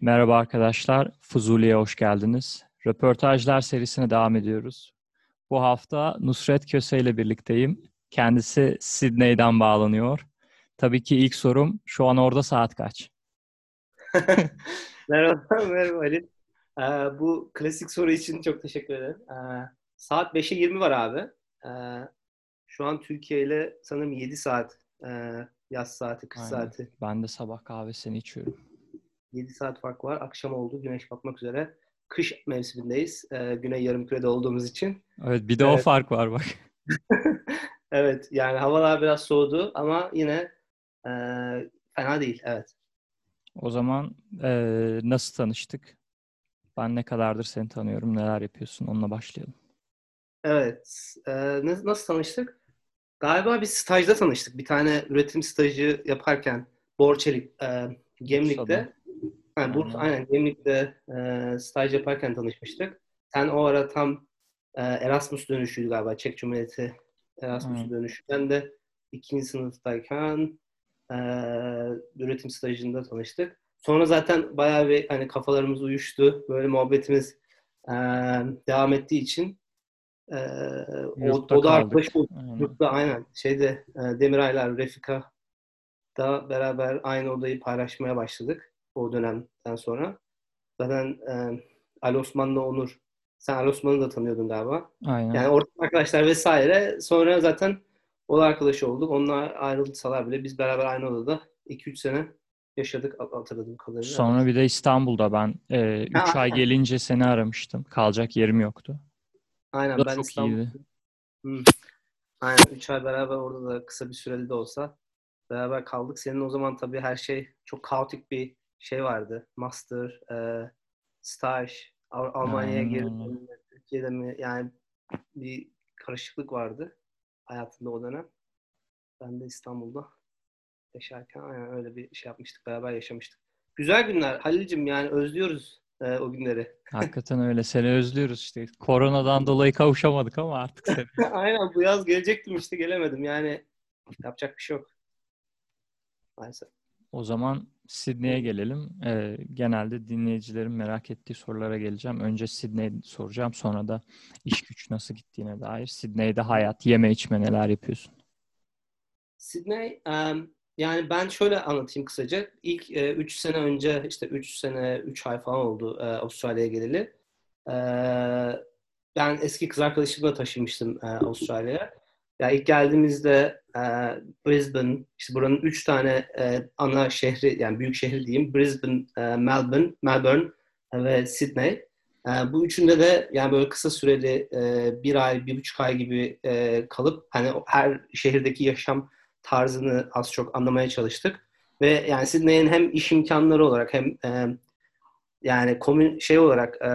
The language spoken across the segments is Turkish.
Merhaba arkadaşlar, Fuzuli'ye hoş geldiniz. Röportajlar serisine devam ediyoruz. Bu hafta Nusret Köse ile birlikteyim. Kendisi Sydney'den bağlanıyor. Tabii ki ilk sorum, şu an orada saat kaç? merhaba, merhaba Ali. Ee, bu klasik soru için çok teşekkür ederim. Ee, saat 5'e 20 var abi. Ee, şu an Türkiye ile sanırım 7 saat e, yaz saati, kış Aynen. saati. Ben de sabah kahvesini içiyorum. 7 saat fark var. Akşam oldu. Güneş batmak üzere. Kış mevsimindeyiz. E, Güney yarımkürede olduğumuz için. Evet bir de evet. o fark var bak. evet yani havalar biraz soğudu ama yine e, fena değil. Evet. O zaman e, nasıl tanıştık? Ben ne kadardır seni tanıyorum, neler yapıyorsun? Onunla başlayalım. Evet. E, nasıl tanıştık? Galiba biz stajda tanıştık. Bir tane üretim stajı yaparken Borçelik, e, Gemlik'te. Yani Bursa, aynen Gemlik'te e, staj yaparken tanışmıştık. Sen o ara tam e, Erasmus dönüşüydü galiba. Çek Cumhuriyeti Erasmus hmm. dönüşü. Ben de ikinci sınıftayken e, üretim stajında tanıştık. Sonra zaten bayağı bir hani kafalarımız uyuştu. Böyle muhabbetimiz e, devam ettiği için e, o, o da arkadaş yurtta aynen şeyde e, Demiraylar, Refika da beraber aynı odayı paylaşmaya başladık o dönemden sonra. Zaten e, Ali Osman'la Onur sen Ali Osman'ı da tanıyordun galiba. Aynen. Yani ortak arkadaşlar vesaire. Sonra zaten o arkadaşı olduk. Onlar ayrılsalar bile biz beraber aynı odada 2-3 sene yaşadık hatırladığım kadarıyla. Sonra bir de İstanbul'da ben 3 e, ay gelince seni aramıştım. Kalacak yerim yoktu. Aynen ben çok İstanbul... iyiydi. Aynen 3 ay beraber orada da kısa bir süreli de olsa beraber kaldık. Senin o zaman tabii her şey çok kaotik bir şey vardı. Master, e, staj, Almanya'ya girdim, Türkiye'de mi? Yani bir karışıklık vardı hayatında o dönem. Ben de İstanbul'da yaşarken aynen öyle bir şey yapmıştık. Beraber yaşamıştık. Güzel günler Halil'cim yani özlüyoruz e, o günleri. Hakikaten öyle. Seni özlüyoruz işte. Koronadan dolayı kavuşamadık ama artık seni. aynen bu yaz gelecektim işte gelemedim. Yani yapacak bir şey yok. Maalesef. O zaman Sydney'e gelelim. Ee, genelde dinleyicilerin merak ettiği sorulara geleceğim. Önce Sydney soracağım. Sonra da iş güç nasıl gittiğine dair. Sydney'de hayat, yeme içme neler yapıyorsun? Sydney, um, yani ben şöyle anlatayım kısaca. İlk 3 e, sene önce, işte 3 sene, 3 ay falan oldu e, Avustralya'ya geleli. E, ben eski kız arkadaşımla taşınmıştım e, Avustralya'ya. Ya ilk geldiğimizde e, Brisbane, işte buranın üç tane e, ana şehri, yani büyük şehri diyeyim. Brisbane, e, Melbourne, Melbourne ve Sydney. E, bu üçünde de yani böyle kısa süreli e, bir ay, bir buçuk ay gibi e, kalıp hani her şehirdeki yaşam tarzını az çok anlamaya çalıştık. Ve yani Sydney'in hem iş imkanları olarak hem e, yani komün şey olarak e,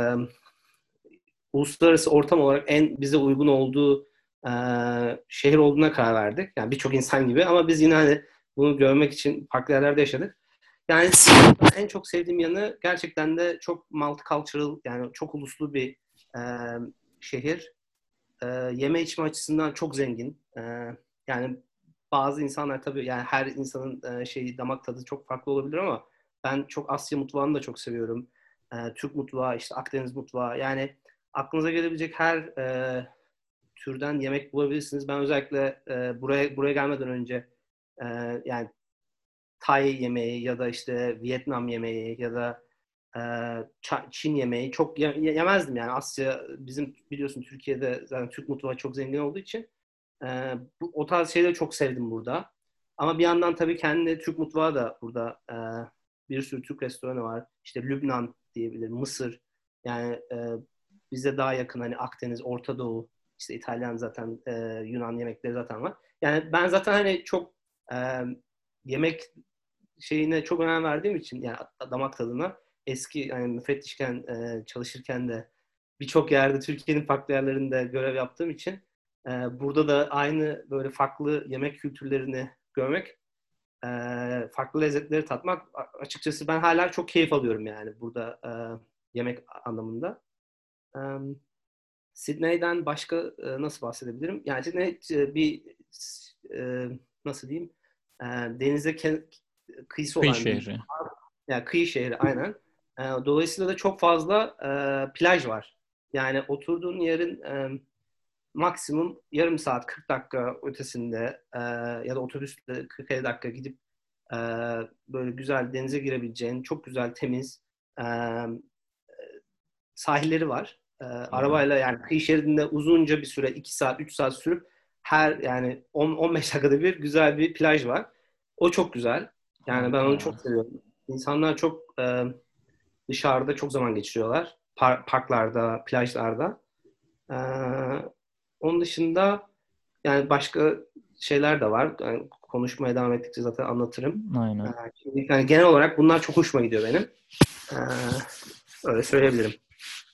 uluslararası ortam olarak en bize uygun olduğu e, şehir olduğuna karar verdik. Yani birçok insan gibi ama biz yine hani bunu görmek için farklı yerlerde yaşadık. Yani en çok sevdiğim yanı gerçekten de çok multicultural yani çok uluslu bir e, şehir. E, yeme içme açısından çok zengin. E, yani bazı insanlar tabii yani her insanın e, şeyi damak tadı çok farklı olabilir ama ben çok Asya mutfağını da çok seviyorum. E, Türk mutfağı, işte Akdeniz mutfağı. Yani aklınıza gelebilecek her e, türden yemek bulabilirsiniz. Ben özellikle e, buraya buraya gelmeden önce e, yani Tay yemeği ya da işte Vietnam yemeği ya da e, Çin yemeği çok yemezdim yani Asya bizim biliyorsun Türkiye'de zaten Türk mutfağı çok zengin olduğu için e, bu, o tarz şeyleri çok sevdim burada. Ama bir yandan tabii kendi Türk mutfağı da burada e, bir sürü Türk restoranı var. İşte Lübnan diyebilirim, Mısır. Yani e, bize daha yakın hani Akdeniz, Orta Doğu işte İtalyan zaten e, Yunan yemekleri zaten var. Yani ben zaten hani çok e, yemek şeyine çok önem verdiğim için yani damak tadına eski yani müfettişken e, çalışırken de birçok yerde Türkiye'nin farklı yerlerinde görev yaptığım için e, burada da aynı böyle farklı yemek kültürlerini görmek e, farklı lezzetleri tatmak açıkçası ben hala çok keyif alıyorum yani burada e, yemek anlamında. Um, Sydney'den başka e, nasıl bahsedebilirim? Yani Sydney e, bir e, nasıl diyeyim e, denize kıyısı olan şehri. Bir, Yani kıyı şehri aynen. E, dolayısıyla da çok fazla e, plaj var. Yani oturduğun yerin e, maksimum yarım saat 40 dakika ötesinde e, ya da otobüsle 40-50 dakika gidip e, böyle güzel denize girebileceğin çok güzel temiz e, sahilleri var. E, arabayla yani kıyı şeridinde uzunca bir süre 2 saat 3 saat sürüp her yani 10-15 dakikada bir güzel bir plaj var. O çok güzel. Yani ben onu çok seviyorum. İnsanlar çok e, dışarıda çok zaman geçiriyorlar. Par- parklarda, plajlarda. E, onun dışında yani başka şeyler de var. Yani konuşmaya devam ettikçe zaten anlatırım. Aynen. Ee, şimdi yani genel olarak bunlar çok hoşuma gidiyor benim. Ee, öyle söyleyebilirim.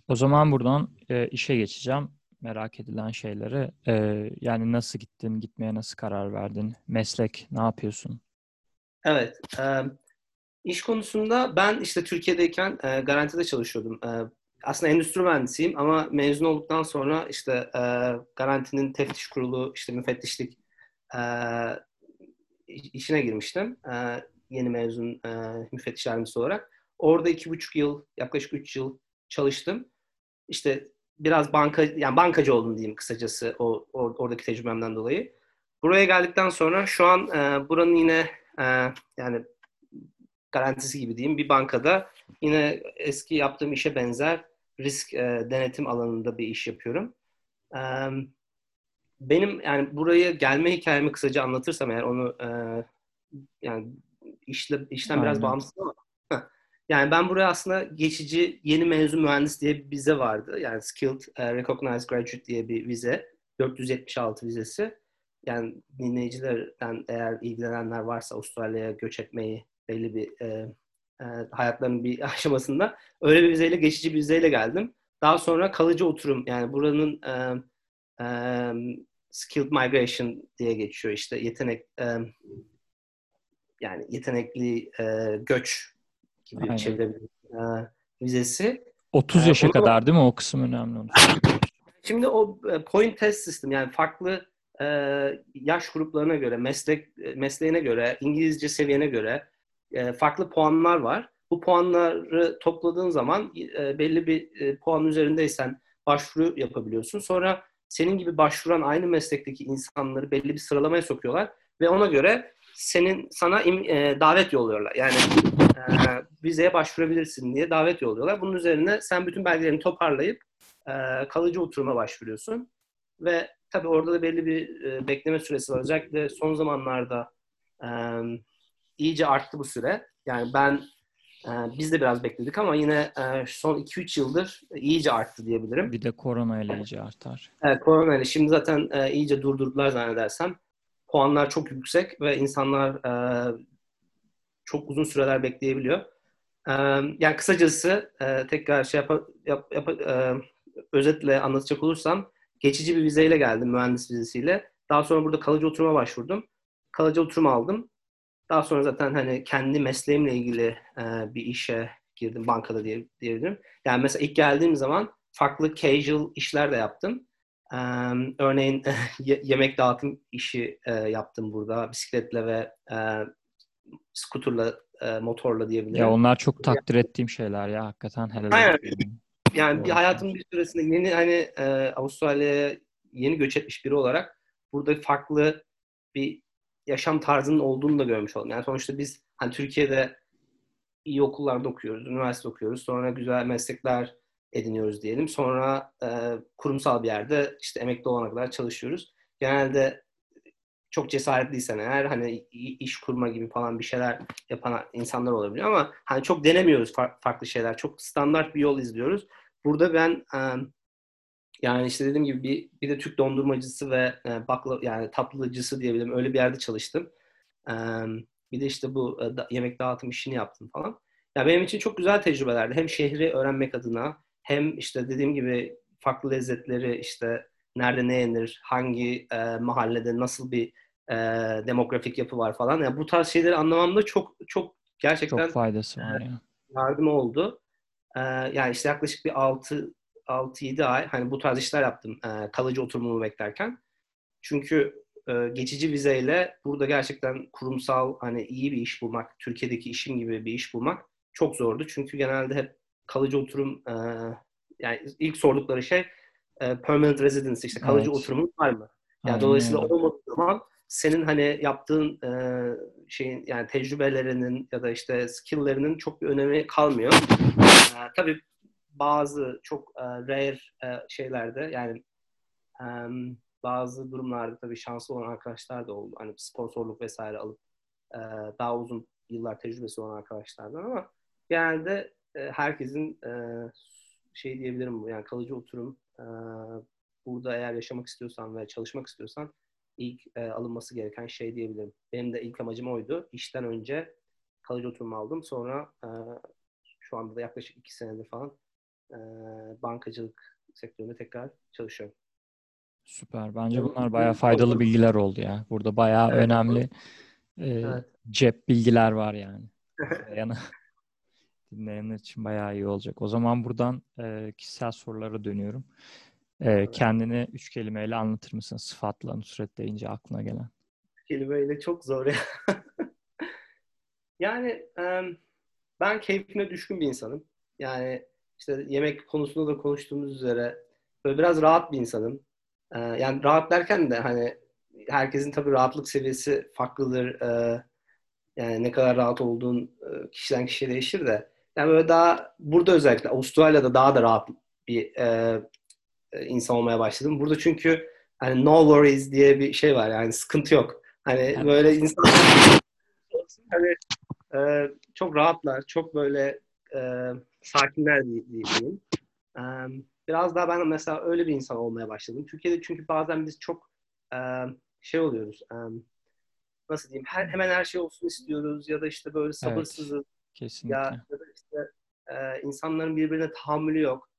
O zaman buradan e, işe geçeceğim. Merak edilen şeyleri. E, yani nasıl gittin, gitmeye nasıl karar verdin? Meslek, ne yapıyorsun? Evet. E, iş konusunda ben işte Türkiye'deyken e, garantide çalışıyordum. E, aslında endüstri mühendisiyim ama mezun olduktan sonra işte e, garantinin teftiş kurulu, işte müfettişlik e, işine girmiştim. E, yeni mezun e, müfettiş yardımcısı olarak. Orada iki buçuk yıl, yaklaşık üç yıl çalıştım. İşte biraz banka, yani bankacı oldum diyeyim kısacası o, o oradaki tecrübemden dolayı. Buraya geldikten sonra şu an e, buranın yine e, yani garantisi gibi diyeyim bir bankada yine eski yaptığım işe benzer risk e, denetim alanında bir iş yapıyorum. E, benim yani buraya gelme hikayemi kısaca anlatırsam eğer onu e, yani işle, işten Aynen. biraz bağımsız ama yani ben buraya aslında geçici yeni mezun mühendis diye bir vize vardı. Yani Skilled uh, Recognized Graduate diye bir vize. 476 vizesi. Yani dinleyicilerden eğer ilgilenenler varsa Avustralya'ya göç etmeyi belli bir e, e, hayatlarının bir aşamasında öyle bir vizeyle geçici bir vizeyle geldim. Daha sonra kalıcı oturum yani buranın e, e, skilled migration diye geçiyor işte yetenek e, yani yetenekli e, göç gibi çevirebiliriz e, vizesi. 30 yaşa ee, kadar değil mi? O kısım önemli. Şimdi o e, point test sistem yani farklı e, yaş gruplarına göre, meslek mesleğine göre, İngilizce seviyene göre e, farklı puanlar var. Bu puanları topladığın zaman e, belli bir e, puan üzerindeysen başvuru yapabiliyorsun. Sonra senin gibi başvuran aynı meslekteki insanları belli bir sıralamaya sokuyorlar ve ona göre senin sana im, e, davet yolluyorlar. Yani e, vizeye başvurabilirsin diye davet yolluyorlar. Bunun üzerine sen bütün belgelerini toparlayıp e, kalıcı oturuma başvuruyorsun. Ve tabii orada da belli bir e, bekleme süresi var. Özellikle son zamanlarda e, iyice arttı bu süre. Yani ben e, biz de biraz bekledik ama yine e, son 2-3 yıldır iyice arttı diyebilirim. Bir de korona ile iyice artar. Evet korona ile. Şimdi zaten e, iyice durdurdular zannedersem. Puanlar çok yüksek ve insanlar e, çok uzun süreler bekleyebiliyor. Yani kısacası tekrar şey yap, yap, yap özetle anlatacak olursam geçici bir vizeyle geldim mühendis vizesiyle. Daha sonra burada kalıcı oturuma başvurdum. Kalıcı oturum aldım. Daha sonra zaten hani kendi mesleğimle ilgili bir işe girdim bankada diye, diyebilirim. Yani mesela ilk geldiğim zaman farklı casual işler de yaptım. Örneğin yemek dağıtım işi yaptım burada. Bisikletle ve skuturla, e, motorla diyebilirim. Ya onlar çok takdir ettiğim şeyler ya hakikaten helal Aynen. Yani bir hayatım bir süresinde yeni hani e, Avustralya'ya yeni göç etmiş biri olarak burada farklı bir yaşam tarzının olduğunu da görmüş oldum. Yani sonuçta biz hani Türkiye'de iyi okullarda okuyoruz, üniversite okuyoruz. Sonra güzel meslekler ediniyoruz diyelim. Sonra e, kurumsal bir yerde işte emekli olana kadar çalışıyoruz. Genelde çok cesaretliysen eğer hani iş kurma gibi falan bir şeyler yapan insanlar olabiliyor ama hani çok denemiyoruz farklı şeyler. Çok standart bir yol izliyoruz. Burada ben yani işte dediğim gibi bir, bir de Türk dondurmacısı ve e, bakla yani tatlıcısı diyebilirim. Öyle bir yerde çalıştım. Bir de işte bu e, yemek dağıtım işini yaptım falan. Ya yani benim için çok güzel tecrübelerdi. Hem şehri öğrenmek adına hem işte dediğim gibi farklı lezzetleri işte nerede ne yenir, hangi mahallede nasıl bir e, demografik yapı var falan. Yani bu tarz şeyleri anlamamda çok çok gerçekten çok faydası var ya. Yardım oldu. E, yani işte yaklaşık bir 6 6-7 ay hani bu tarz işler yaptım e, kalıcı oturumumu beklerken. Çünkü e, geçici vizeyle burada gerçekten kurumsal hani iyi bir iş bulmak, Türkiye'deki işim gibi bir iş bulmak çok zordu. Çünkü genelde hep kalıcı oturum e, yani ilk sordukları şey e, permanent residence işte kalıcı evet. oturumun var mı? Yani Aynen. dolayısıyla olmadığı zaman senin hani yaptığın e, şeyin yani tecrübelerinin ya da işte skill'lerinin çok bir önemi kalmıyor. E, tabii bazı çok e, rare e, şeylerde yani e, bazı durumlarda tabii şanslı olan arkadaşlar da oldu. Hani sponsorluk vesaire alıp e, daha uzun yıllar tecrübesi olan arkadaşlardan ama genelde e, herkesin e, şey diyebilirim yani kalıcı oturum e, burada eğer yaşamak istiyorsan ve çalışmak istiyorsan ilk e, alınması gereken şey diyebilirim. Benim de ilk amacım oydu. İşten önce kalıcı oturum aldım. Sonra e, şu anda da yaklaşık iki senedir falan e, bankacılık sektöründe tekrar çalışıyorum. Süper. Bence bunlar bayağı faydalı bilgiler oldu ya. Burada bayağı evet, önemli e, evet. cep bilgiler var yani. yani dinleyenler için bayağı iyi olacak. O zaman buradan e, kişisel sorulara dönüyorum. E, kendini üç kelimeyle anlatır mısın? Sıfatla Nusret deyince aklına gelen. Kelimeyle çok zor ya. yani ben keyfine düşkün bir insanım. Yani işte yemek konusunda da konuştuğumuz üzere böyle biraz rahat bir insanım. E, yani rahat derken de hani herkesin tabii rahatlık seviyesi farklıdır. E, yani ne kadar rahat olduğun e, kişiden kişiye değişir de. Yani böyle daha burada özellikle Avustralya'da daha da rahat bir e, insan olmaya başladım. Burada çünkü hani no worries diye bir şey var yani sıkıntı yok. Hani evet. böyle insan hani e, çok rahatlar, çok böyle e, sakinler diyeyim. E, biraz daha ben mesela öyle bir insan olmaya başladım. Türkiye'de çünkü bazen biz çok e, şey oluyoruz. E, nasıl diyeyim? Her, hemen her şey olsun istiyoruz ya da işte böyle sabırsızız. Evet, kesinlikle. Ya, ya da işte e, insanların birbirine tahammülü yok.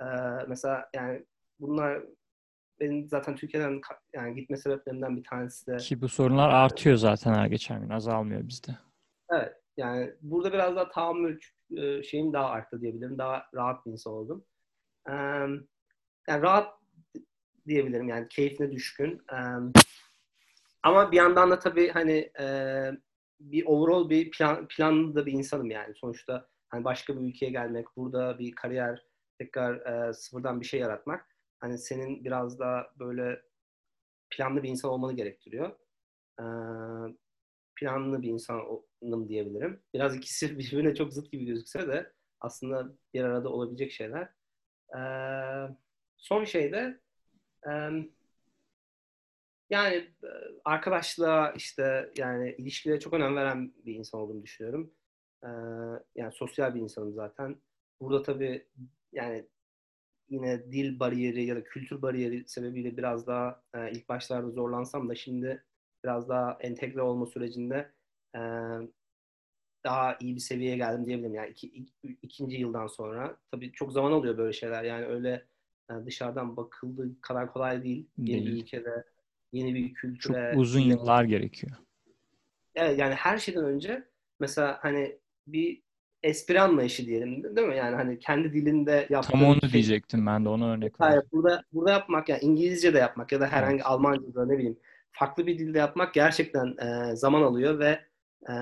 E, mesela yani bunlar benim zaten Türkiye'den yani gitme sebeplerimden bir tanesi de. Ki bu sorunlar artıyor zaten her geçen gün. Azalmıyor bizde. Evet. Yani burada biraz daha tahammül e, şeyim daha arttı diyebilirim. Daha rahat bir insan oldum. Yani rahat diyebilirim yani keyfine düşkün. Ama bir yandan da tabii hani bir overall bir plan, planlı da bir insanım yani. Sonuçta hani başka bir ülkeye gelmek, burada bir kariyer tekrar e, sıfırdan bir şey yaratmak hani senin biraz daha böyle planlı bir insan olmanı gerektiriyor. Ee, planlı bir insanım diyebilirim. Biraz ikisi birbirine çok zıt gibi gözükse de aslında bir arada olabilecek şeyler. Ee, son şey de e, yani arkadaşlığa işte yani ilişkilere çok önem veren bir insan olduğumu düşünüyorum. Ee, yani sosyal bir insanım zaten. Burada tabii yani yine dil bariyeri ya da kültür bariyeri sebebiyle biraz daha e, ilk başlarda zorlansam da şimdi biraz daha entegre olma sürecinde e, daha iyi bir seviyeye geldim diyebilirim. Yani iki, ik, ikinci yıldan sonra. Tabii çok zaman alıyor böyle şeyler. Yani öyle e, dışarıdan bakıldığı kadar kolay değil. değil. Yeni bir ülkede, yeni bir kültüre. Çok uzun yıllar gerekiyor. Evet yani her şeyden önce mesela hani bir espri anlayışı diyelim değil mi? Yani hani kendi dilinde yaptığın Tam onu şey, diyecektim ben de onu örnek verdim. Burada, burada yapmak yani İngilizce de yapmak ya da herhangi evet. Almanca da ne bileyim farklı bir dilde yapmak gerçekten e, zaman alıyor ve e,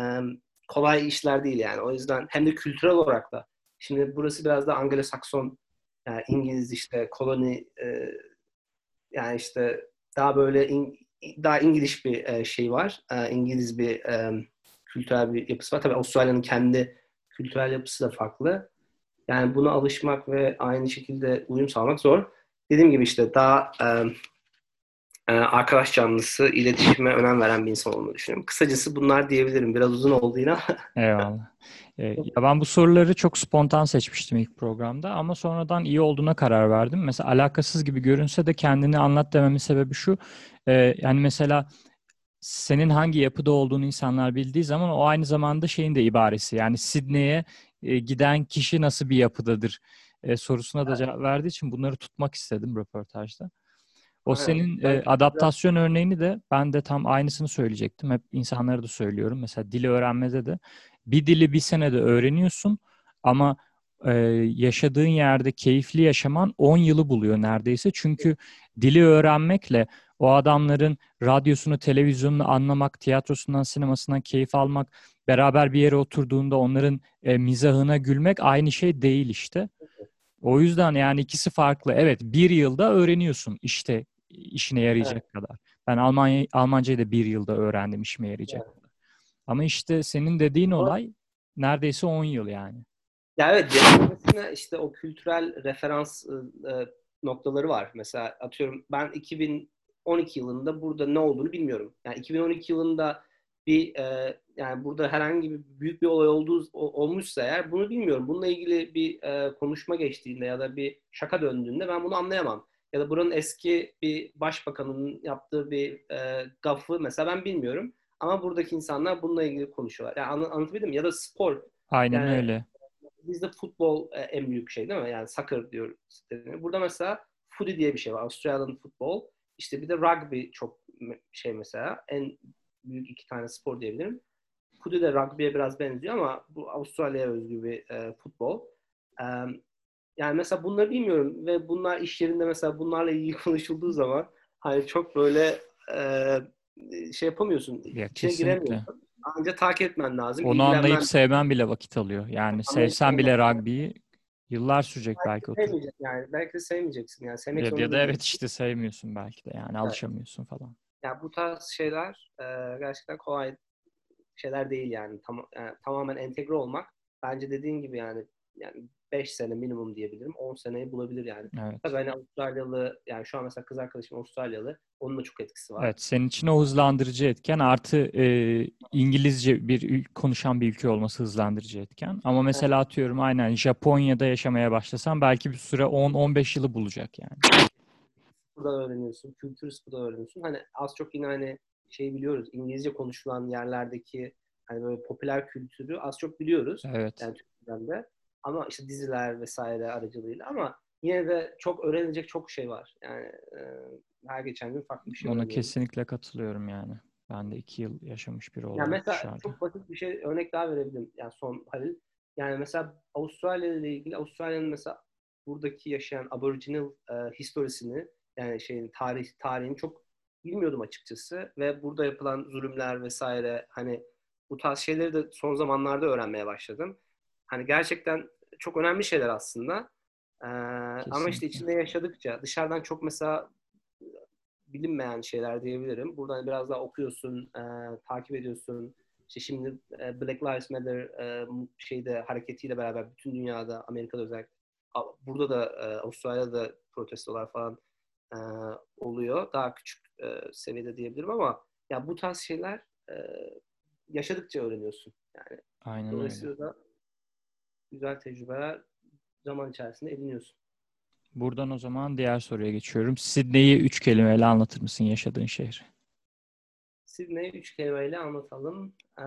kolay işler değil yani. O yüzden hem de kültürel olarak da şimdi burası biraz da Anglo-Sakson yani İngiliz işte koloni e, yani işte daha böyle in, daha İngiliz bir e, şey var. E, İngiliz bir e, kültürel bir yapısı var. Tabii Avustralya'nın kendi kültürel yapısı da farklı. Yani buna alışmak ve aynı şekilde uyum sağlamak zor. Dediğim gibi işte daha e, arkadaş canlısı, iletişime önem veren bir insan olduğunu düşünüyorum. Kısacası bunlar diyebilirim. Biraz uzun oldu yine. Eyvallah. Ee, ya ben bu soruları çok spontan seçmiştim ilk programda ama sonradan iyi olduğuna karar verdim. Mesela alakasız gibi görünse de kendini anlat dememin sebebi şu. E, yani mesela senin hangi yapıda olduğunu insanlar bildiği zaman o aynı zamanda şeyin de ibaresi. Yani Sidney'e e, giden kişi nasıl bir yapıdadır e, sorusuna da cevap verdiği için bunları tutmak istedim röportajda. O Aynen. senin e, adaptasyon de... örneğini de ben de tam aynısını söyleyecektim. Hep insanlara da söylüyorum. Mesela dili öğrenmede de bir dili bir senede öğreniyorsun ama e, yaşadığın yerde keyifli yaşaman 10 yılı buluyor neredeyse. Çünkü dili öğrenmekle o adamların radyosunu, televizyonunu anlamak, tiyatrosundan, sinemasından keyif almak, beraber bir yere oturduğunda onların e, mizahına gülmek aynı şey değil işte. O yüzden yani ikisi farklı. Evet bir yılda öğreniyorsun işte işine yarayacak evet. kadar. Ben Almanya Almancayı da bir yılda öğrendim işime yarayacak evet. kadar. Ama işte senin dediğin olay neredeyse 10 yıl yani. Ya evet, derinlemesine işte o kültürel referans e, noktaları var. Mesela atıyorum ben 2012 yılında burada ne olduğunu bilmiyorum. Yani 2012 yılında bir e, yani burada herhangi bir büyük bir olay olduğu olmuşsa eğer bunu bilmiyorum. Bununla ilgili bir e, konuşma geçtiğinde ya da bir şaka döndüğünde ben bunu anlayamam. Ya da buranın eski bir başbakanın yaptığı bir e, gafı mesela ben bilmiyorum. Ama buradaki insanlar bununla ilgili konuşuyorlar. Yani anla, anlatabildim Ya da spor. Aynen yani, öyle. Bizde futbol e, en büyük şey değil mi? Yani soccer diyor. Burada mesela footy diye bir şey var. Australian football. İşte bir de rugby çok şey mesela. En büyük iki tane spor diyebilirim. Footy de rugby'ye biraz benziyor ama bu Avustralya'ya özgü bir e, futbol. E, yani mesela bunları bilmiyorum ve bunlar iş yerinde mesela bunlarla ilgili konuşulduğu zaman hani çok böyle e, şey yapamıyorsun. Ya, giremiyorsun. Ancak takip etmen lazım. Onu anlayıp sevmen bile vakit alıyor. Yani sevsen bile rugby'yi yıllar sürecek belki. belki yani. Belki de sevmeyeceksin. Yani sevmek ya, ya da evet işte sevmiyorsun belki de. Yani evet. alışamıyorsun falan. Ya yani bu tarz şeyler e, gerçekten kolay şeyler değil yani. Tam, yani. Tamamen entegre olmak bence dediğin gibi yani yani 5 sene minimum diyebilirim. 10 seneyi bulabilir yani. Evet. Tabii hani Avustralyalı yani şu an mesela kız arkadaşım Avustralyalı. Onun da çok etkisi var. Evet. Senin için o hızlandırıcı etken artı e, İngilizce bir konuşan bir ülke olması hızlandırıcı etken. Ama mesela evet. atıyorum aynen Japonya'da yaşamaya başlasan belki bir süre 10-15 yılı bulacak yani. Burada öğreniyorsun. Kültür burada öğreniyorsun. Hani az çok yine hani şey biliyoruz. İngilizce konuşulan yerlerdeki hani böyle popüler kültürü az çok biliyoruz. Evet. Yani Türkiye'den de. Ama işte diziler vesaire aracılığıyla ama yine de çok öğrenecek çok şey var. Yani e, her geçen gün farklı bir şey Ona kesinlikle katılıyorum yani. Ben de iki yıl yaşamış biri olarak yani mesela dışarıda. çok basit bir şey örnek daha verebilirim. Yani son Halil. Yani mesela Avustralya ile ilgili Avustralya'nın mesela buradaki yaşayan Aboriginal e, historisini yani şeyin tarih tarihini çok bilmiyordum açıkçası ve burada yapılan zulümler vesaire hani bu tarz şeyleri de son zamanlarda öğrenmeye başladım. Hani gerçekten çok önemli şeyler aslında. Ee, ama işte içinde yaşadıkça dışarıdan çok mesela bilinmeyen şeyler diyebilirim. Buradan biraz daha okuyorsun, e, takip ediyorsun. İşte şimdi e, Black Lives Matter e, şeyde hareketiyle beraber bütün dünyada, Amerika'da özellikle burada da e, Avustralya'da protestolar falan e, oluyor. Daha küçük e, seviyede diyebilirim ama ya bu tarz şeyler e, yaşadıkça öğreniyorsun. Yani Aynen Dolayısıyla öyle. da güzel tecrübeler zaman içerisinde ediniyorsun. Buradan o zaman diğer soruya geçiyorum. Sydney'i üç kelimeyle anlatır mısın yaşadığın şehri? Sydney'i üç kelimeyle anlatalım. Ee,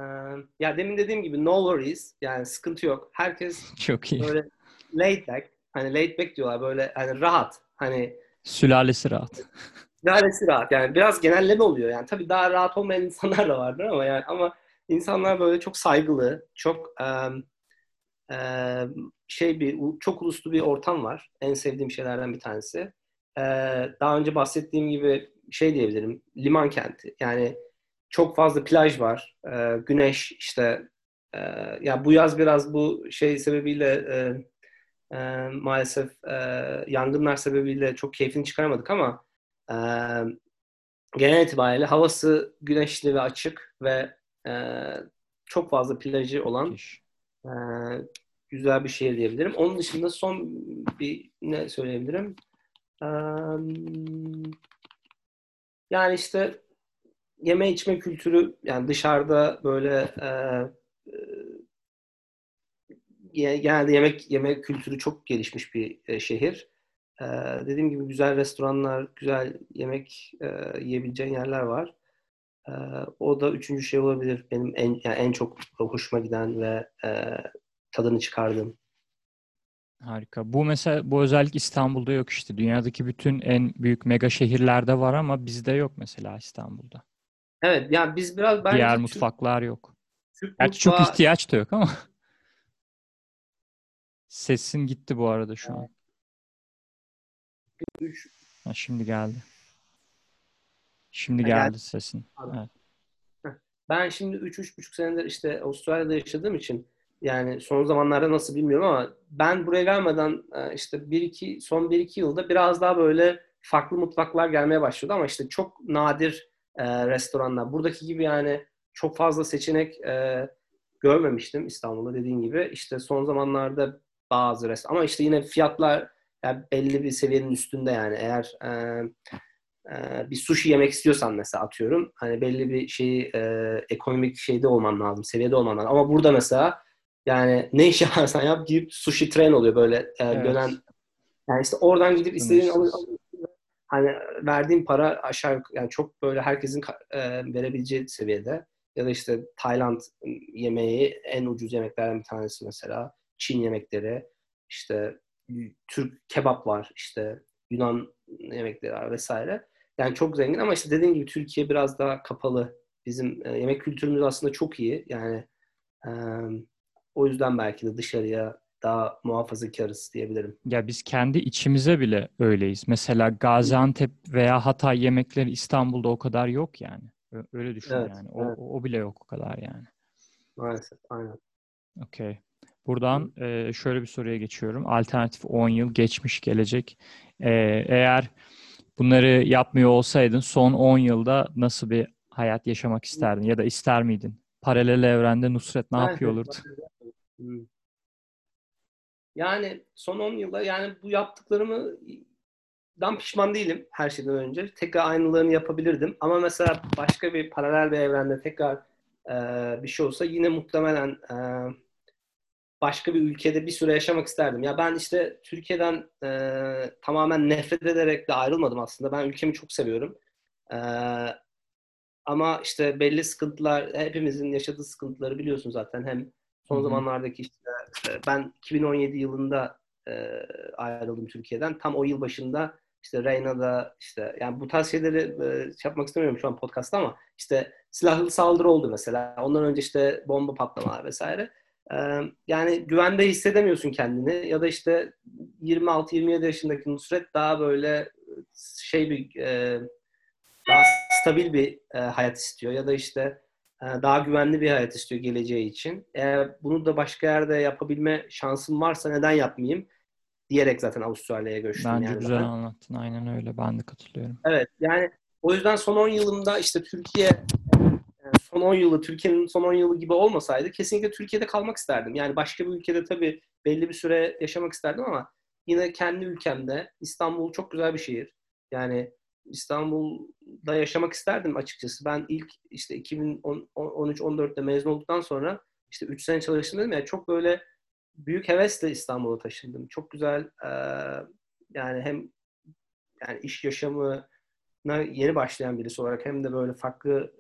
ya demin dediğim gibi no worries. Yani sıkıntı yok. Herkes çok iyi. Böyle laid back. Hani laid back diyorlar böyle hani rahat. Hani sülalesi rahat. Sülalesi rahat. Yani biraz genelleme oluyor. Yani tabii daha rahat olmayan insanlar da vardır ama yani ama insanlar böyle çok saygılı, çok um, şey bir çok uluslu bir ortam var. En sevdiğim şeylerden bir tanesi. daha önce bahsettiğim gibi şey diyebilirim. Liman kenti. Yani çok fazla plaj var. güneş işte ya bu yaz biraz bu şey sebebiyle maalesef yangınlar sebebiyle çok keyfini çıkaramadık ama genel itibariyle havası güneşli ve açık ve çok fazla plajı olan e, güzel bir şehir diyebilirim. Onun dışında son bir ne söyleyebilirim? Yani işte yeme içme kültürü yani dışarıda böyle e, e, genelde yemek yemek kültürü çok gelişmiş bir e, şehir. Dediğim gibi güzel restoranlar, güzel yemek e, yiyebileceğin yerler var. O da üçüncü şey olabilir. Benim en yani en çok hoşuma giden ve tadını çıkardığım. Harika. Bu mesela bu özellik İstanbul'da yok işte. Dünyadaki bütün en büyük mega şehirlerde var ama bizde yok mesela İstanbul'da. Evet yani biz biraz bence diğer mutfaklar yok. Türk Gerçi mutfağı... çok ihtiyaç da yok ama. Sesin gitti bu arada şu an. Üç. Ha, şimdi geldi. Şimdi geldi geldi. sesin. Evet. Ben şimdi 3-3,5 senedir işte Avustralya'da yaşadığım için yani son zamanlarda nasıl bilmiyorum ama ben buraya gelmeden e, işte bir iki son 1-2 yılda biraz daha böyle farklı mutfaklar gelmeye başladı ama işte çok nadir e, restoranlar. Buradaki gibi yani çok fazla seçenek e, görmemiştim İstanbul'da dediğin gibi. İşte son zamanlarda bazı restoran ama işte yine fiyatlar yani belli bir seviyenin üstünde yani eğer e, e, bir sushi yemek istiyorsan mesela atıyorum hani belli bir şeyi e, ekonomik şeyde olman lazım, seviyede olman lazım. Ama burada mesela yani ne iş yaparsan yap gidip sushi train oluyor böyle e, Evet. dönen yani işte oradan gidip istediğin alıyorsun. Hani verdiğin para aşağı yani çok böyle herkesin e, verebileceği seviyede. Ya da işte Tayland yemeği en ucuz yemeklerden bir tanesi mesela. Çin yemekleri, işte Türk kebap var, işte Yunan yemekleri var vesaire. Yani çok zengin ama işte dediğim gibi Türkiye biraz daha kapalı. Bizim e, yemek kültürümüz aslında çok iyi. Yani e, o yüzden belki de dışarıya daha muhafazakarız diyebilirim. Ya biz kendi içimize bile öyleyiz. Mesela Gaziantep veya Hatay yemekleri İstanbul'da o kadar yok yani. Öyle düşün Evet, yani. O, evet. o bile yok o kadar yani. Maalesef, aynen. Okey. Buradan e, şöyle bir soruya geçiyorum. Alternatif 10 yıl, geçmiş, gelecek. E, eğer bunları yapmıyor olsaydın son 10 yılda nasıl bir hayat yaşamak isterdin ya da ister miydin? Paralel evrende Nusret ne Evet, yapıyor olurdu? Hmm. Yani son 10 yılda yani bu yaptıklarımı dan pişman değilim her şeyden önce. Tekrar aynılarını yapabilirdim. Ama mesela başka bir paralel bir evrende tekrar e, bir şey olsa yine muhtemelen e, başka bir ülkede bir süre yaşamak isterdim. Ya ben işte Türkiye'den e, tamamen nefret ederek de ayrılmadım aslında. Ben ülkemi çok seviyorum. E, ama işte belli sıkıntılar, hepimizin yaşadığı sıkıntıları biliyorsun zaten. Hem son Hı hı. zamanlardaki işte e, ben 2017 yılında e, ayrıldım Türkiye'den. Tam o yıl başında işte Reyna'da işte yani bu tarz şeyleri e, şey yapmak istemiyorum şu an podcast'ta ama işte silahlı saldırı oldu mesela. Ondan önce işte bomba patlamalar vesaire. E, yani güvende hissedemiyorsun kendini ya da işte 26-27 yaşındaki Nusret daha böyle şey bir e, daha stabil bir e, hayat istiyor ya da işte daha güvenli bir hayat istiyor geleceği için. Eğer bunu da başka yerde yapabilme şansım varsa neden yapmayayım diyerek zaten Avustralya'ya göçtüm. Bence yani güzel ben. anlattın. Aynen öyle. Ben de katılıyorum. Evet yani o yüzden son 10 yılımda işte Türkiye yani son 10 yılı Türkiye'nin son 10 yılı gibi olmasaydı kesinlikle Türkiye'de kalmak isterdim. Yani başka bir ülkede tabii belli bir süre yaşamak isterdim ama yine kendi ülkemde İstanbul çok güzel bir şehir. Yani İstanbul'da yaşamak isterdim açıkçası. Ben ilk işte 2013-14'te mezun olduktan sonra işte 3 sene çalıştım dedim ya çok böyle büyük hevesle İstanbul'a taşındım. Çok güzel yani hem yani iş yaşamına yeni başlayan birisi olarak hem de böyle farklı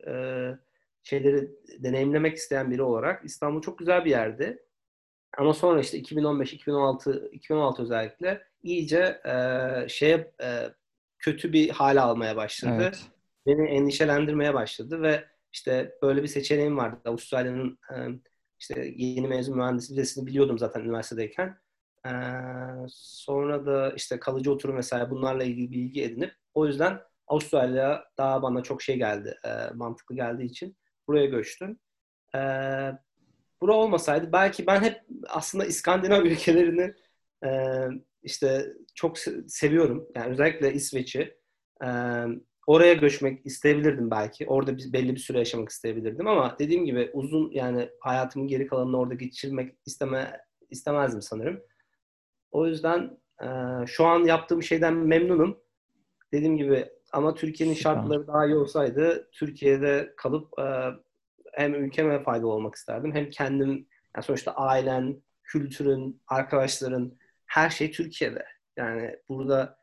şeyleri deneyimlemek isteyen biri olarak İstanbul çok güzel bir yerdi. Ama sonra işte 2015, 2016, 2016 özellikle iyice e, şeye e, kötü bir hale almaya başladı. Evet. Beni endişelendirmeye başladı ve işte böyle bir seçeneğim vardı. Avustralya'nın e, işte yeni mezun mühendislik vizesini biliyordum zaten üniversitedeyken. E, sonra da işte kalıcı oturum vesaire bunlarla ilgili bilgi edinip o yüzden Avustralya daha bana çok şey geldi, e, mantıklı geldiği için buraya göçtüm. Bura olmasaydı belki ben hep aslında İskandinav ülkelerini e, işte çok se- seviyorum. Yani özellikle İsveç'i. E, oraya göçmek isteyebilirdim belki. Orada bir, belli bir süre yaşamak isteyebilirdim ama dediğim gibi uzun yani hayatımın geri kalanını orada geçirmek isteme istemezdim sanırım. O yüzden e, şu an yaptığım şeyden memnunum. Dediğim gibi ama Türkiye'nin şartları daha iyi olsaydı Türkiye'de kalıp e, hem ülkeme faydalı olmak isterdim hem kendim yani sonuçta ailen, kültürün, arkadaşların her şey Türkiye'de. Yani burada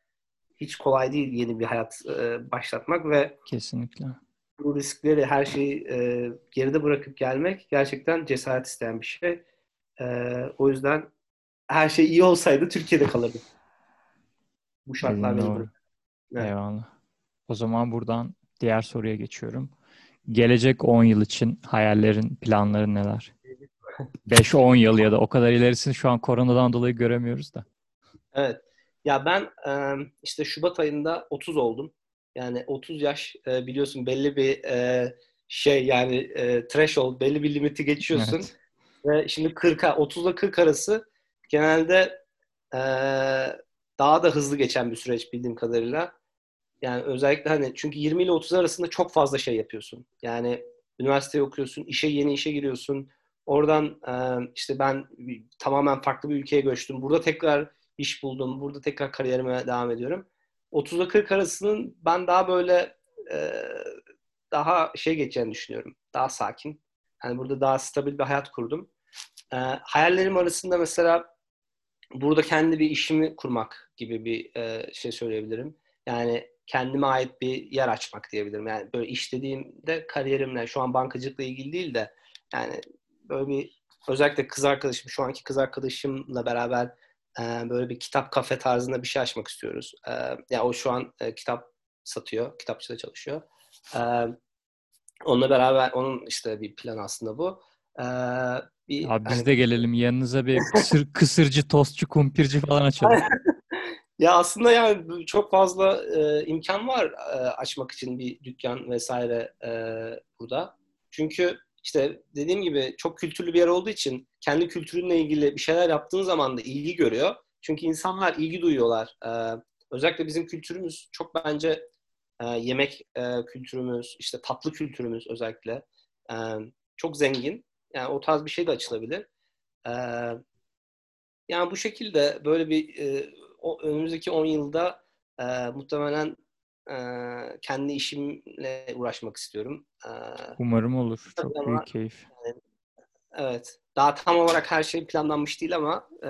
hiç kolay değil yeni bir hayat e, başlatmak ve Kesinlikle. bu riskleri her şeyi e, geride bırakıp gelmek gerçekten cesaret isteyen bir şey. E, o yüzden her şey iyi olsaydı Türkiye'de kalırdım. Bu şartlar beni doğru. bırak- Evet. Eyvallah. O zaman buradan diğer soruya geçiyorum. Gelecek 10 yıl için hayallerin, planların neler? 5-10 yıl ya da o kadar ilerisini şu an koronadan dolayı göremiyoruz da. Evet. Ya ben işte Şubat ayında 30 oldum. Yani 30 yaş biliyorsun belli bir şey yani threshold belli bir limiti geçiyorsun. Evet. Ve şimdi 40'a 30 ile 40 arası genelde daha da hızlı geçen bir süreç bildiğim kadarıyla. Yani özellikle hani çünkü 20 ile 30 arasında çok fazla şey yapıyorsun. Yani üniversite okuyorsun, işe yeni işe giriyorsun. Oradan e, işte ben tamamen farklı bir ülkeye göçtüm. Burada tekrar iş buldum. Burada tekrar kariyerime devam ediyorum. 30 ile 40 arasının ben daha böyle e, daha şey geçeceğini düşünüyorum. Daha sakin. Yani burada daha stabil bir hayat kurdum. E, hayallerim arasında mesela burada kendi bir işimi kurmak gibi bir şey söyleyebilirim. Yani kendime ait bir yer açmak diyebilirim. Yani böyle iş dediğimde kariyerimle şu an bankacılıkla ilgili değil de yani böyle bir özellikle kız arkadaşım şu anki kız arkadaşımla beraber e, böyle bir kitap kafe tarzında bir şey açmak istiyoruz. E, ya yani o şu an e, kitap satıyor, kitapçıda çalışıyor. E, onunla beraber onun işte bir plan aslında bu. E, bir, Abi biz hani... de gelelim yanınıza bir kısır, kısırcı, tostçu, kumpirci falan açalım. Ya aslında yani çok fazla e, imkan var e, açmak için bir dükkan vesaire e, burada. Çünkü işte dediğim gibi çok kültürlü bir yer olduğu için kendi kültürünle ilgili bir şeyler yaptığın zaman da ilgi görüyor. Çünkü insanlar ilgi duyuyorlar. E, özellikle bizim kültürümüz çok bence e, yemek e, kültürümüz, işte tatlı kültürümüz özellikle e, çok zengin. Yani o tarz bir şey de açılabilir. E, yani bu şekilde böyle bir e, o, önümüzdeki 10 yılda e, muhtemelen kendi işimle uğraşmak istiyorum. Umarım olur. Çok ama, büyük keyif. Evet. Daha tam olarak her şey planlanmış değil ama e,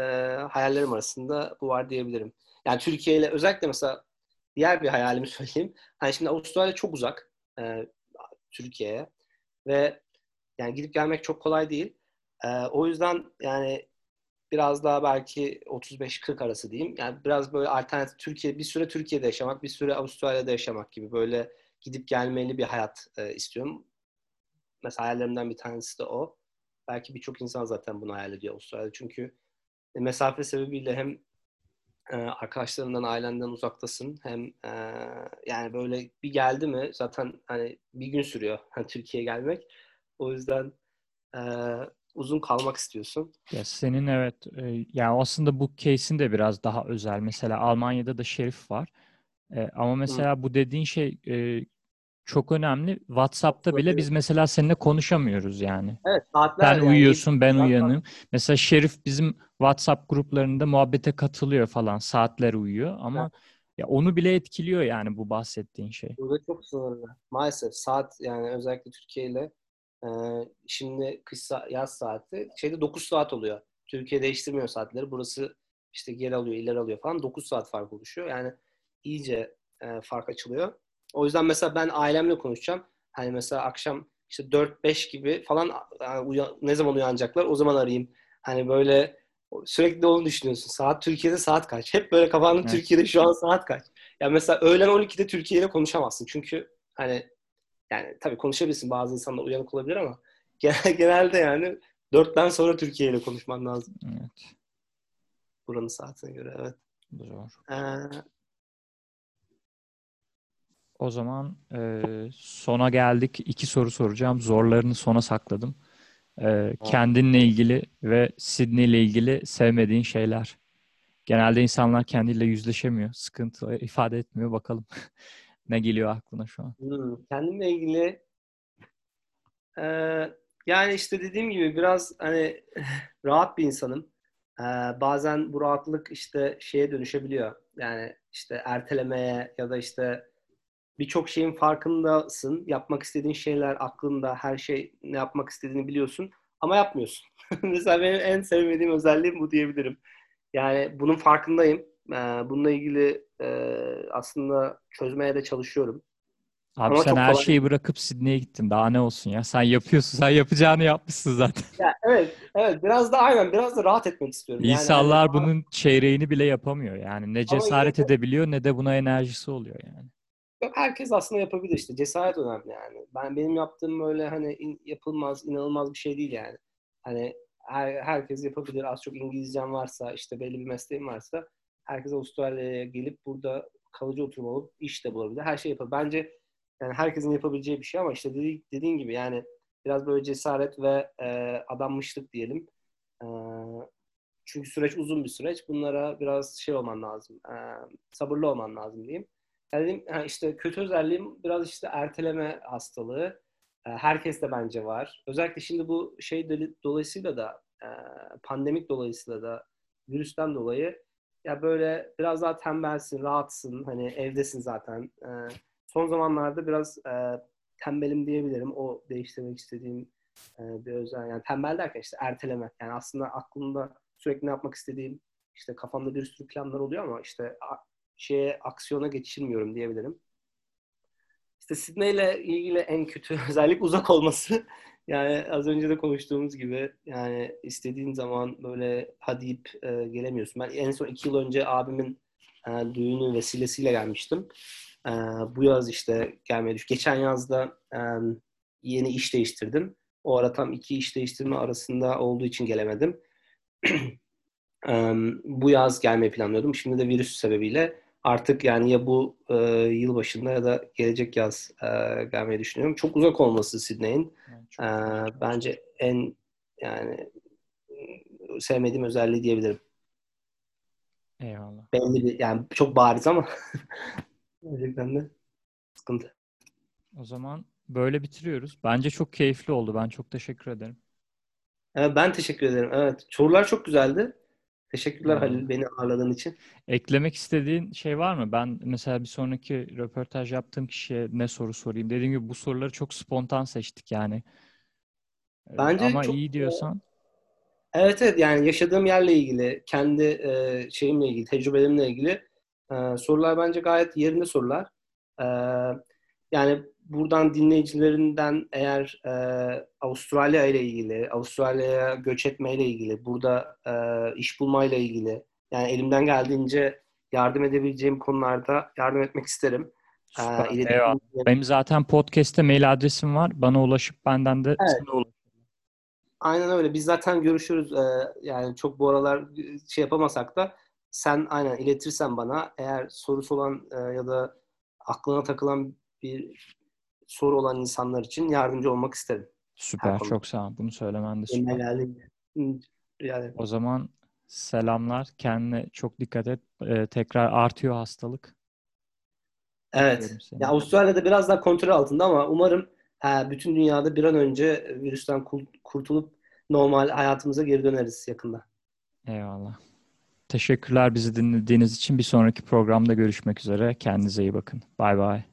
hayallerim arasında bu var diyebilirim. Yani Türkiye ile özellikle mesela diğer bir hayalimi söyleyeyim. Hani şimdi Avustralya çok uzak e, Türkiye'ye ve yani gidip gelmek çok kolay değil. E, o yüzden yani biraz daha belki 35-40 arası diyeyim. Yani biraz böyle alternatif Türkiye bir süre Türkiye'de yaşamak, bir süre Avustralya'da yaşamak gibi böyle gidip gelmeli bir hayat e, istiyorum. Mesela hayallerimden bir tanesi de o. Belki birçok insan zaten bunu hayal ediyor Avustralya'da. Çünkü mesafe sebebiyle hem e, arkadaşlarından, ailenden uzaktasın. Hem e, yani böyle bir geldi mi zaten hani bir gün sürüyor hani Türkiye'ye gelmek. O yüzden e, uzun kalmak istiyorsun. Ya senin evet e, yani aslında bu case'in de biraz daha özel. Mesela Almanya'da da şerif var. E, ama mesela Hı. bu dediğin şey e, çok önemli. WhatsApp'ta bile biz mesela seninle konuşamıyoruz yani. Evet, saatler Sen yani uyuyorsun, ben uyanıyorum. Mesela Şerif bizim WhatsApp gruplarında muhabbete katılıyor falan. Saatler uyuyor ama evet. ya onu bile etkiliyor yani bu bahsettiğin şey. Burada çok sınırlı. Maalesef saat yani özellikle Türkiye ile ee, şimdi kış yaz saati şeyde 9 saat oluyor. Türkiye değiştirmiyor saatleri. Burası işte geri alıyor, ileri alıyor falan. 9 saat fark oluşuyor. Yani iyice e, fark açılıyor. O yüzden mesela ben ailemle konuşacağım. Hani mesela akşam işte 4-5 gibi falan yani uyan, ne zaman uyanacaklar o zaman arayayım. Hani böyle sürekli onu düşünüyorsun. Saat Türkiye'de saat kaç? Hep böyle kafanda evet. Türkiye'de şu an saat kaç? Ya yani mesela öğlen 12'de Türkiye ile konuşamazsın. Çünkü hani yani tabii konuşabilirsin bazı insanlar uyanık olabilir ama genelde yani dörtten sonra Türkiye ile konuşman lazım. Evet. Buranın saatine göre evet. Zor. Ee, o zaman e, sona geldik. İki soru soracağım. Zorlarını sona sakladım. E, kendinle ilgili ve Sydney ile ilgili sevmediğin şeyler. Genelde insanlar kendiyle yüzleşemiyor. Sıkıntı ifade etmiyor. Bakalım. Ne geliyor aklına şu an? Hmm, kendimle ilgili e, yani işte dediğim gibi biraz hani rahat bir insanım. E, bazen bu rahatlık işte şeye dönüşebiliyor. Yani işte ertelemeye ya da işte birçok şeyin farkındasın. Yapmak istediğin şeyler aklında, her şey ne yapmak istediğini biliyorsun ama yapmıyorsun. Mesela benim en sevmediğim özelliğim bu diyebilirim. Yani bunun farkındayım. Bununla ilgili aslında çözmeye de çalışıyorum. Abi Ama sen her kolay. şeyi bırakıp Sydney'e gittin. Daha ne olsun ya? Sen yapıyorsun. Sen yapacağını yapmışsın zaten. Ya, evet. Evet. Biraz da aynen. Biraz da rahat etmek istiyorum. İnsanlar yani, bunun çeyrεğini bile yapamıyor. Yani ne cesaret yine, edebiliyor ne de buna enerjisi oluyor yani. Herkes aslında yapabilir işte. Cesaret önemli yani. Ben benim yaptığım böyle hani in, yapılmaz, inanılmaz bir şey değil yani. Hani her, herkes yapabilir. Az çok İngilizcem varsa, işte belli bir mesleğim varsa herkes Avustralya'ya gelip burada kalıcı oturum olup iş de bulabilir. Her şey yapabilir. Bence yani herkesin yapabileceği bir şey ama işte dedi, dediğin gibi yani biraz böyle cesaret ve e, adanmışlık diyelim. E, çünkü süreç uzun bir süreç. Bunlara biraz şey olman lazım. E, sabırlı olman lazım diyeyim. Yani dedim, işte kötü özelliğim biraz işte erteleme hastalığı. E, herkes de bence var. Özellikle şimdi bu şey dolayısıyla da e, pandemik dolayısıyla da virüsten dolayı ya böyle biraz daha tembelsin, rahatsın. Hani evdesin zaten. E, son zamanlarda biraz e, tembelim diyebilirim. O değiştirmek istediğim e, bir özel. Yani tembel derken işte erteleme. Yani aslında aklımda sürekli ne yapmak istediğim işte kafamda bir sürü planlar oluyor ama işte şeye aksiyona geçirmiyorum diyebilirim. İşte Sydney ile ilgili en kötü özellik uzak olması. Yani az önce de konuştuğumuz gibi yani istediğin zaman böyle hadi deyip e, gelemiyorsun. Ben en son iki yıl önce abimin e, düğünü vesilesiyle gelmiştim. E, bu yaz işte gelmeye düş. Geçen yazda e, yeni iş değiştirdim. O ara tam iki iş değiştirme arasında olduğu için gelemedim. e, bu yaz gelmeyi planlıyordum. Şimdi de virüs sebebiyle artık yani ya bu e, yıl başında ya da gelecek yaz e, gelmeyi düşünüyorum. Çok uzak olması Sydney'in e, bence en yani sevmediğim özelliği diyebilirim. Eyvallah. Belli bir yani çok bariz ama gerçekten de sıkıntı. O zaman böyle bitiriyoruz. Bence çok keyifli oldu. Ben çok teşekkür ederim. Evet, ben teşekkür ederim. Evet. Sorular çok güzeldi. Teşekkürler hmm. Halil beni ağırladığın için. Eklemek istediğin şey var mı? Ben mesela bir sonraki röportaj yaptığım kişiye ne soru sorayım? Dediğim gibi bu soruları çok spontan seçtik yani. Ee, Bence Ama çok, iyi diyorsan. Evet evet yani yaşadığım yerle ilgili, kendi e, şeyimle ilgili, tecrübelerimle ilgili e, sorular bence gayet yerinde sorular. E, yani buradan dinleyicilerinden eğer e, Avustralya ile ilgili, Avustralya'ya göç etme ile ilgili, burada e, iş bulma ile ilgili yani elimden geldiğince yardım edebileceğim konularda yardım etmek isterim. E, Süper, ee, Benim zaten podcast'te mail adresim var. Bana ulaşıp benden de evet. sana ulaşın. Aynen öyle. Biz zaten görüşürüz. Ee, yani çok bu aralar şey yapamasak da sen aynen iletirsen bana eğer sorusu olan e, ya da aklına takılan bir soru olan insanlar için yardımcı olmak isterim. Süper. Çok sağ ol. Bunu söylemen de süper. Yani. O zaman selamlar. Kendine çok dikkat et. Ee, tekrar artıyor hastalık. Evet. Ya Avustralya'da biraz daha kontrol altında ama umarım ha, bütün dünyada bir an önce virüsten kurtulup normal hayatımıza geri döneriz yakında. Eyvallah. Teşekkürler bizi dinlediğiniz için. Bir sonraki programda görüşmek üzere. Kendinize iyi bakın. Bay bay.